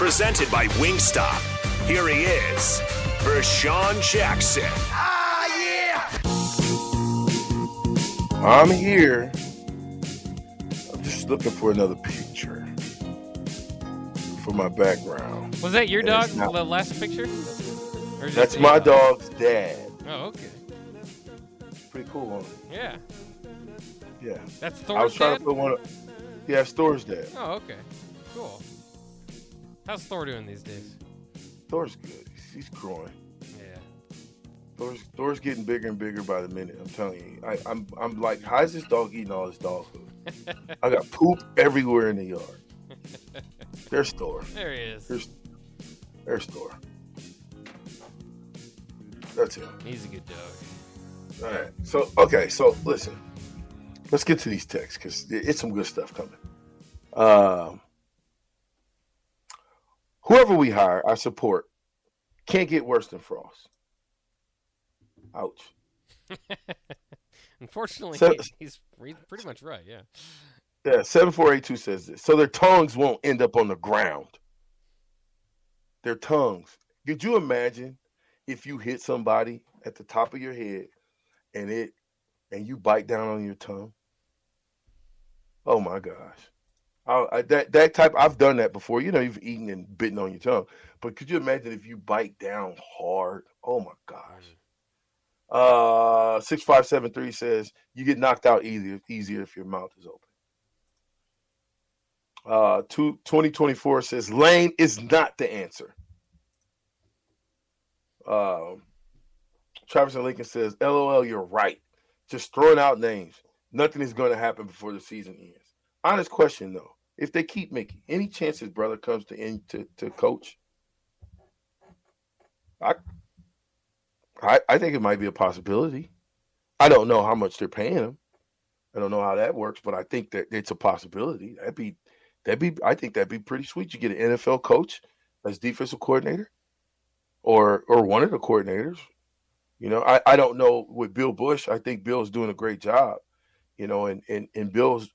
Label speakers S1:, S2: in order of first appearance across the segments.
S1: Presented by Wingstop. Here he is, Vershan Jackson. Ah, yeah!
S2: I'm here. I'm just looking for another picture for my background.
S3: Was that your
S2: And
S3: dog?
S2: not-
S3: The last picture? Or is
S2: That's
S3: the-
S2: my dog's dad.
S3: Oh, okay.
S2: Pretty cool, huh?
S3: Yeah.
S2: Yeah.
S3: That's Thor's
S2: I was trying
S3: dad?
S2: to put one. Up. Yeah, Thor's dad.
S3: Oh, okay. Cool. How's Thor doing these days?
S2: Thor's good. He's, growing.
S3: Yeah.
S2: Thor's Thor's getting bigger and bigger by the minute. I'm telling you. I, I'm I'm like, how's this dog eating all this dog food? I got poop everywhere in the yard. There's Thor.
S3: There he is.
S2: There's there's Thor. That's him.
S3: He's a good dog.
S2: All right. So okay. So listen, let's get to these texts because it's some good stuff coming. Um, whoever we hire, I support. Can't get worse than Frost. Ouch.
S3: Unfortunately,
S2: So-
S3: he's pretty much right. Yeah.
S2: Yeah, seven four eight two says this. So their tongues won't end up on the ground. Their tongues. Could you imagine if you hit somebody at the top of your head and it and you bite down on your tongue? Oh my gosh. That that type I've done that before. You know, you've eaten and bitten on your tongue. But could you imagine if you bite down hard? Oh my gosh. Uh, six five seven three says you get knocked out easier easier if your mouth is open. Uh, two, 2024 says Lane is not the answer. Um, Travis and Lincoln says, "LOL, you're right. Just throwing out names. Nothing is going to happen before the season ends." Honest question though: If they keep Mickey, any chances brother comes to to, to coach? I, I, I think it might be a possibility. I don't know how much they're paying him. I don't know how that works, but I think that it's a possibility. That'd be that'd be I think that'd be pretty sweet. You get an NFL coach as defensive coordinator or or one of the coordinators. You know, I, I don't know with Bill Bush. I think Bill's doing a great job. You know, and and and Bill's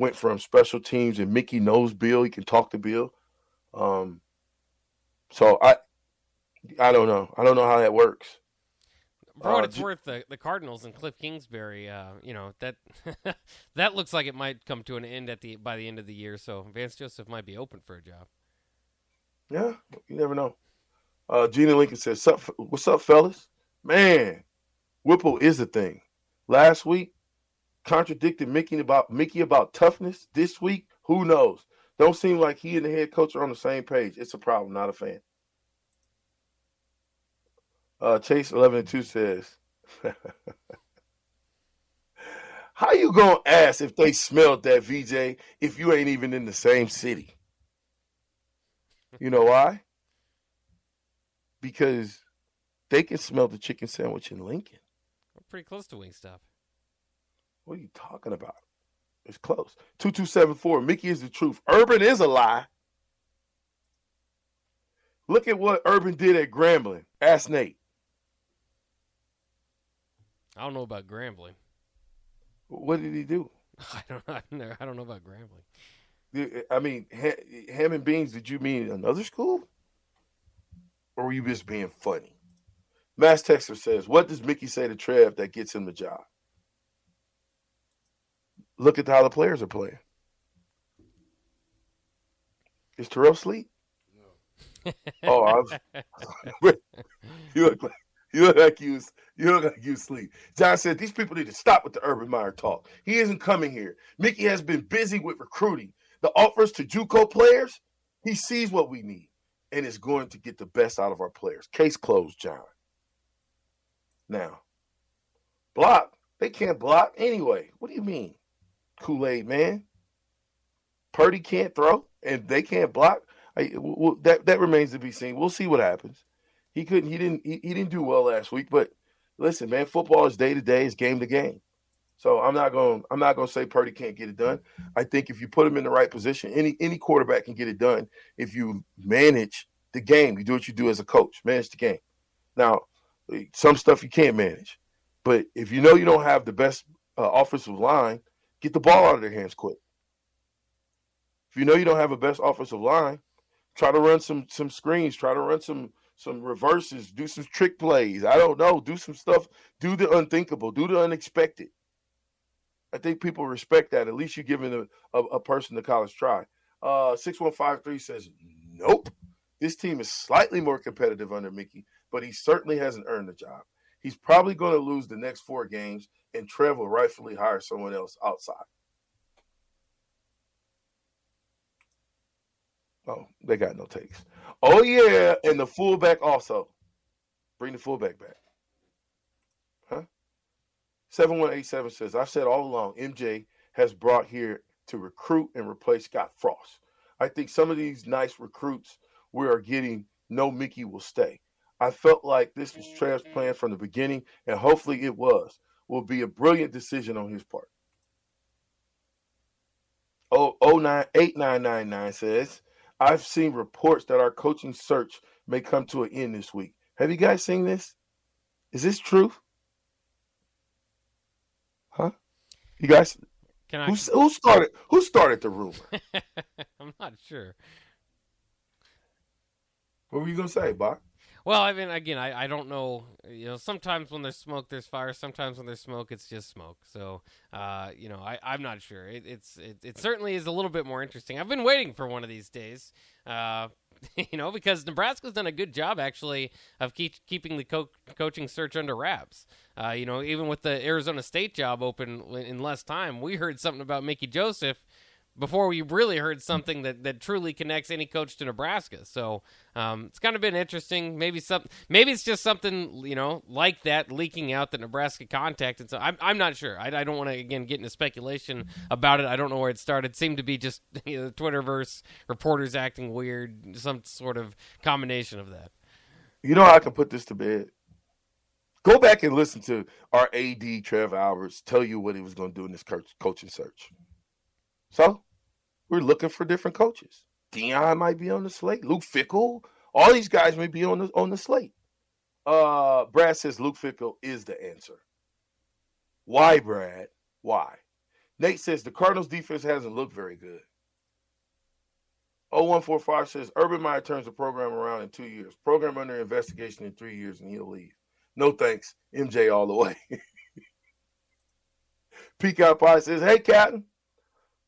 S2: went from special teams and Mickey knows Bill. He can talk to Bill. Um so I I don't know. I don't know how that works.
S3: For what
S2: Uh,
S3: it's
S2: j-
S3: worth, the, the Cardinals and Cliff Kingsbury, uh, you know that that looks like it might come to an end at the by the end of the year. So Vance Joseph might be open for a job.
S2: Yeah, you never know. Uh, Gina Lincoln says, what's up, fellas? Man, Whipple is a thing. Last week, contradicted Mickey about Mickey about toughness. This week, who knows? Don't seem like he and the head coach are on the same page. It's a problem. Not a fan." Uh, Chase eleven and two says, "How you gonna ask if they smelled that VJ if you ain't even in the same city?" You know why? Because they can smell the chicken sandwich in Lincoln.
S3: We're pretty close to Wingstop.
S2: What are you talking about? It's close. 2274. Mickey is the truth. Urban is a lie. Look at what Urban did at Grambling. Ask Nate.
S3: I don't know about Grambling.
S2: What did he do?
S3: I don't. Know, I don't know about Grambling.
S2: I mean, ham and beans, did you mean another school? Or were you just being funny? Mass Texter says, What does Mickey say to Trev that gets him the job? Look at how the players are playing. Is Terrell asleep? Oh, I was, you look like you look like you was, you look like you sleep. John said these people need to stop with the Urban Meyer talk. He isn't coming here. Mickey has been busy with recruiting. The offers to JUCO players, he sees what we need and is going to get the best out of our players. Case closed, John. Now, block. They can't block anyway. What do you mean? Kool-Aid man. Purdy can't throw and they can't block. I, well, that that remains to be seen. We'll see what happens. He couldn't. He didn't. He, he didn't do well last week. But listen, man, football is day to day. It's game to game. So I'm not going. I'm not going to say Purdy can't get it done. I think if you put him in the right position, any any quarterback can get it done if you manage the game. You do what you do as a coach. Manage the game. Now, some stuff you can't manage, but if you know you don't have the best uh, offensive line, get the ball out of their hands quick. If you know you don't have a best offensive line, try to run some some screens. Try to run some some reverses. Do some trick plays. I don't know. Do some stuff. Do the unthinkable. Do the unexpected I think people respect that. At least you're giving a, a, a person the college try. Uh, 6153 says, nope. This team is slightly more competitive under Mickey, but he certainly hasn't earned the job. He's probably going to lose the next four games, and Trev will rightfully hire someone else outside. Oh, they got no takes. Oh, yeah. And the fullback also. Bring the fullback back. Huh? 7187 says, I've said all along, MJ has brought here to recruit and replace Scott Frost. I think some of these nice recruits we are getting, no Mickey will stay. I felt like this was Trev's plan from the beginning, and hopefully it was. Will be a brilliant decision on his part. Oh, 899999 says, I've seen reports that our coaching search may come to an end this week. Have you guys seen this? Is this true? Huh? You guys? Can I? Who, who started? Who started the rumor?
S3: I'm not sure.
S2: What were you gonna say, Bob?
S3: Well, I mean, again, I, I don't know. You know, sometimes when there's smoke, there's fire. Sometimes when there's smoke, it's just smoke. So, uh, you know, I, I'm not sure. It, it's it, it certainly is a little bit more interesting. I've been waiting for one of these days. Uh, you know, because Nebraska's done a good job actually of keep, keeping the co- coaching search under wraps. Uh, you know, even with the Arizona State job open in less time, we heard something about Mickey Joseph before we really heard something that, that truly connects any coach to Nebraska. So um, it's kind of been interesting. Maybe some, maybe it's just something you know like that leaking out that Nebraska contacted. So I'm I'm not sure. I, I don't want to again get into speculation about it. I don't know where it started. It seemed to be just you know, Twitterverse reporters acting weird, some sort of combination of that.
S2: You know, how I can put this to bed. Go back and listen to our AD Trev Alberts tell you what he was going to do in this coaching search. So we're looking for different coaches. Deion might be on the slate. Luke Fickell. All these guys may be on the on the slate. Uh, Brad says Luke Fickell is the answer. Why, Brad? Why? Nate says the Cardinals defense hasn't looked very good. 0145 says Urban Meyer turns the program around in two years. Program under investigation in three years, and he'll leave. No thanks. MJ all the way. Peacock Pie says, Hey, Captain,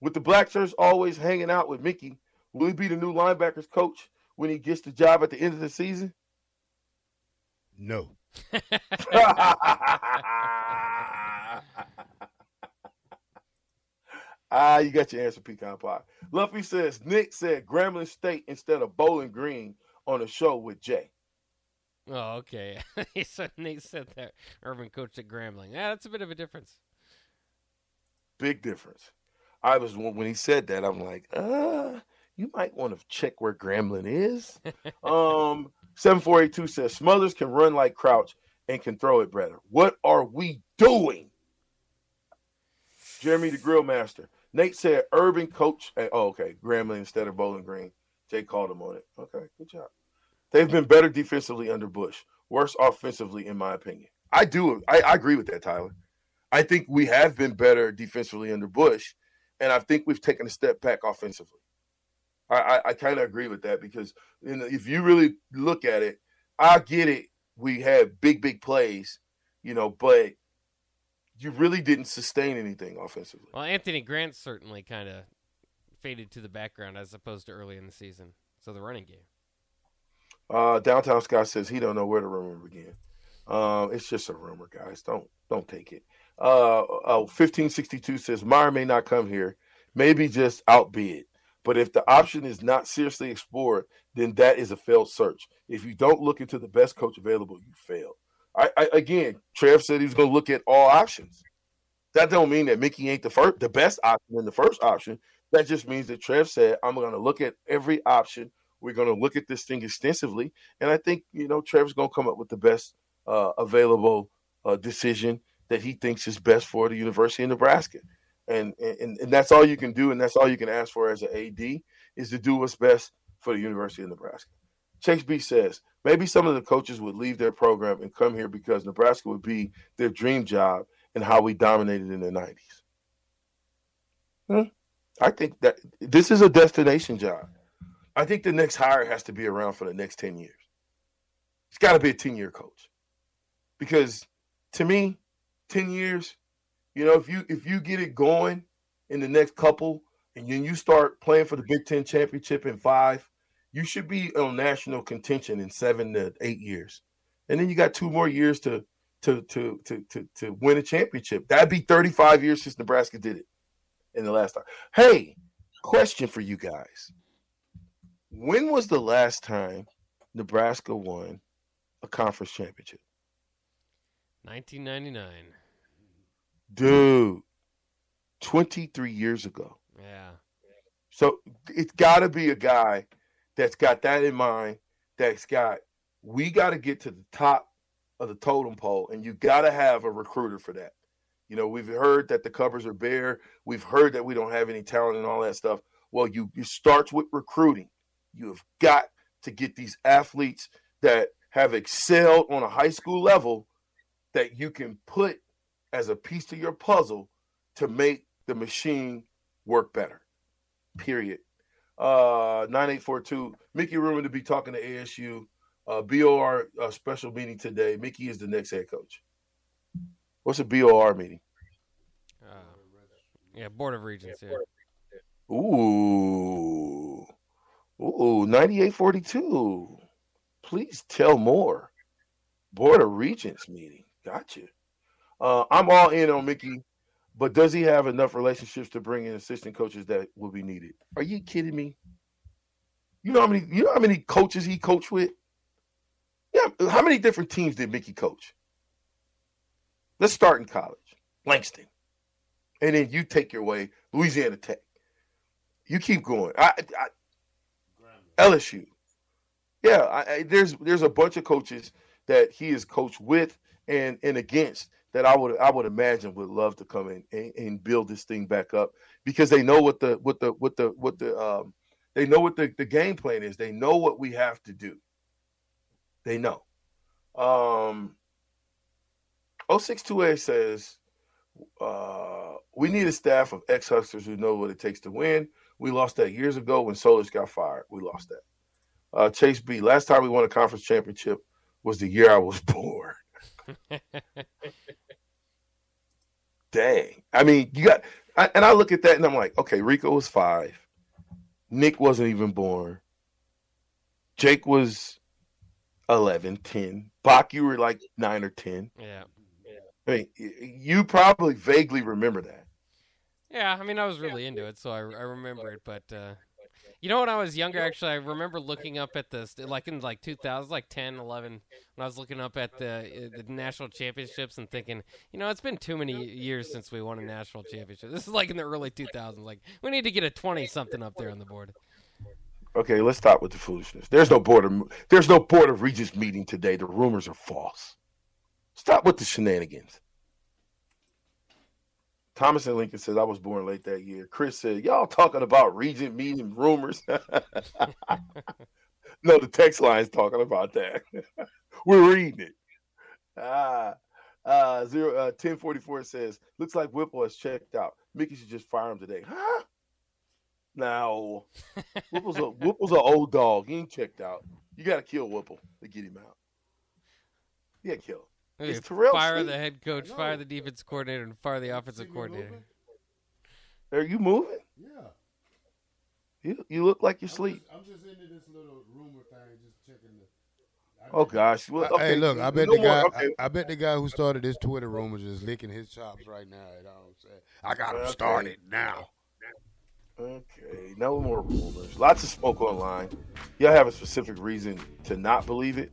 S2: with the black shirts always hanging out with Mickey, will he be the new linebackers coach when he gets the job at the end of the season?
S4: No.
S2: ah, you got your answer, pecan pie. Luffy says Nick said Grambling State instead of Bowling Green on a show with Jay.
S3: Oh, okay. he said Nate said that Urban coach at Grambling. Yeah, that's a bit of a difference.
S2: Big difference. I was when he said that, I'm like, uh, you might want to check where Grambling is. um, seven four eight two says Smothers can run like Crouch and can throw it better. What are we doing? Jeremy the Grill Master. Nate said Urban coach. Oh, okay. Grambling instead of Bowling Green. Jay called him on it. Okay, good job. They've been better defensively under Bush, worse offensively, in my opinion. I do. I, I agree with that, Tyler. I think we have been better defensively under Bush, and I think we've taken a step back offensively. I, I, I kind of agree with that because you know, if you really look at it, I get it. We had big, big plays, you know, but you really didn't sustain anything offensively.
S3: Well, Anthony Grant certainly kind of faded to the background as opposed to early in the season. So the running game.
S2: Uh, Downtown Scott says he don't know where the rumor began. Uh, it's just a rumor, guys. Don't don't take it. Uh, uh, 1562 says Meyer may not come here, maybe just outbid. But if the option is not seriously explored, then that is a failed search. If you don't look into the best coach available, you fail. I, I again, Trev said he was going to look at all options. That don't mean that Mickey ain't the first, the best option in the first option. That just means that Trev said I'm going to look at every option We're going to look at this thing extensively, and I think you know Trevor's going to come up with the best uh, available uh, decision that he thinks is best for the University of Nebraska, and, and and that's all you can do, and that's all you can ask for as an AD is to do what's best for the University of Nebraska. Chase B says maybe some of the coaches would leave their program and come here because Nebraska would be their dream job and how we dominated in the 90s. Hmm. I think that this is a destination job. I think the next hire has to be around for the next 10 years. It's got to be a 10 year coach. Because to me, 10 years, you know, if you if you get it going in the next couple and then you start playing for the Big Ten championship in five, you should be on national contention in seven to eight years. And then you got two more years to to to to to, to win a championship. That'd be 35 years since Nebraska did it in the last time. Hey, question for you guys. When was the last time Nebraska won a conference championship?
S3: 1999.
S2: Dude, 23 years ago.
S3: Yeah.
S2: So it's got to be a guy that's got that in mind, that's got, we got to get to the top of the totem pole, and you got to have a recruiter for that. You know, we've heard that the covers are bare. We've heard that we don't have any talent and all that stuff. Well, you it starts with recruiting. You have got to get these athletes that have excelled on a high school level that you can put as a piece to your puzzle to make the machine work better. Period. Uh 9842. Mickey Ruben to be talking to ASU. Uh BOR uh, special meeting today. Mickey is the next head coach. What's a BOR meeting?
S3: Uh, yeah, Board of Regents. Yeah.
S2: Ooh. Ooh, 9842. Please tell more. Board of Regents meeting. Gotcha. Uh, I'm all in on Mickey, but does he have enough relationships to bring in assistant coaches that will be needed? Are you kidding me? You know how many you know how many coaches he coached with? Yeah, how many different teams did Mickey coach? Let's start in college. Langston. And then you take your way, Louisiana Tech. You keep going. I, I LSU. Yeah, I, I, there's there's a bunch of coaches that he has coached with and and against that I would I would imagine would love to come in and, and build this thing back up because they know what the what the what the what the um they know what the, the game plan is. They know what we have to do. They know. Um 062A says uh, we need a staff of ex hustlers who know what it takes to win. We lost that years ago when Solich got fired. We lost that. Uh, Chase B. Last time we won a conference championship was the year I was born. Dang. I mean, you got, I, and I look at that and I'm like, okay, Rico was five. Nick wasn't even born. Jake was 11, 10. Bach, you were like nine or 10.
S3: Yeah.
S2: I mean, you probably vaguely remember that.
S3: Yeah, I mean, I was really into it, so I, I remember it. But uh, you know, when I was younger, actually, I remember looking up at the like in like 2000, like 10, 11, when I was looking up at the uh, the national championships and thinking, you know, it's been too many years since we won a national championship. This is like in the early 2000s. Like, we need to get a 20 something up there on the board.
S2: Okay, let's stop with the foolishness. There's no board of there's no board of regents meeting today. The rumors are false. Stop with the shenanigans. Thomas and Lincoln says I was born late that year. Chris said, Y'all talking about regent meeting rumors. no, the text line's talking about that. We're reading it. Ah, uh, zero, uh, 1044 says, Looks like Whipple has checked out. Mickey should just fire him today. Huh? Now, Whipple's a Whipple's an old dog. He ain't checked out. You got to kill Whipple to get him out. Yeah, kill him. It's Terrell
S3: fire
S2: Sweet.
S3: the head coach, fire the defense coordinator, and fire the offensive coordinator.
S2: Are you moving?
S4: Yeah.
S2: You you look like you
S4: I'm
S2: sleep.
S4: Just, I'm just into this little rumor thing, just checking the. I
S2: Oh gosh. Well, okay.
S4: Hey, look! I bet
S2: no
S4: the guy.
S2: more- okay.
S4: I, I bet the guy who started this Twitter rumor is licking his chops right now. You know what I'm saying? I got him
S2: Okay.
S4: started now.
S2: Okay, no more rumors. Lots of smoke online. Y'all have a specific reason to not believe it?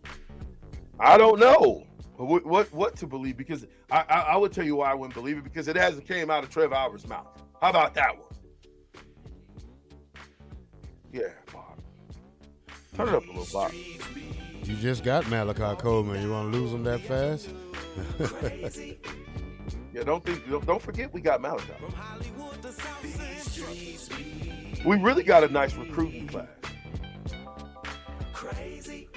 S2: I don't know what what, what to believe because I, I I would tell you why I wouldn't believe it because it hasn't came out of Trevor Alberts' mouth. How about that one? Yeah, Bob. Turn it up a little, Bob.
S4: You just got Malachi Coleman. You want to lose him that fast? Crazy.
S2: Yeah, don't think don't, don't forget we got Malachi. We really got a nice recruiting class. Crazy.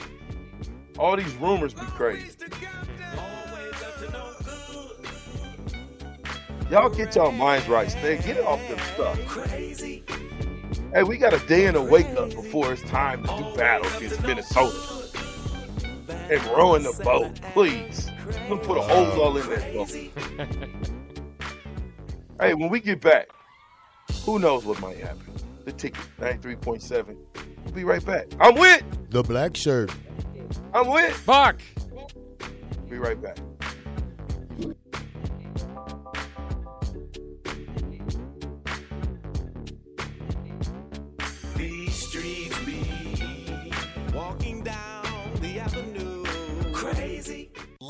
S2: All these rumors be crazy. Y'all get y'all minds right. Stay get off them stuff. Hey, we got a day and a wake up before it's time to do battle against Minnesota. And rowing the boat, please. Don't put a holes all in that boat. hey, when we get back, who knows what might happen? The ticket, 93.7. We'll be right back. I'm with.
S4: The black shirt.
S2: I'm with.
S3: Fuck.
S2: Be right back.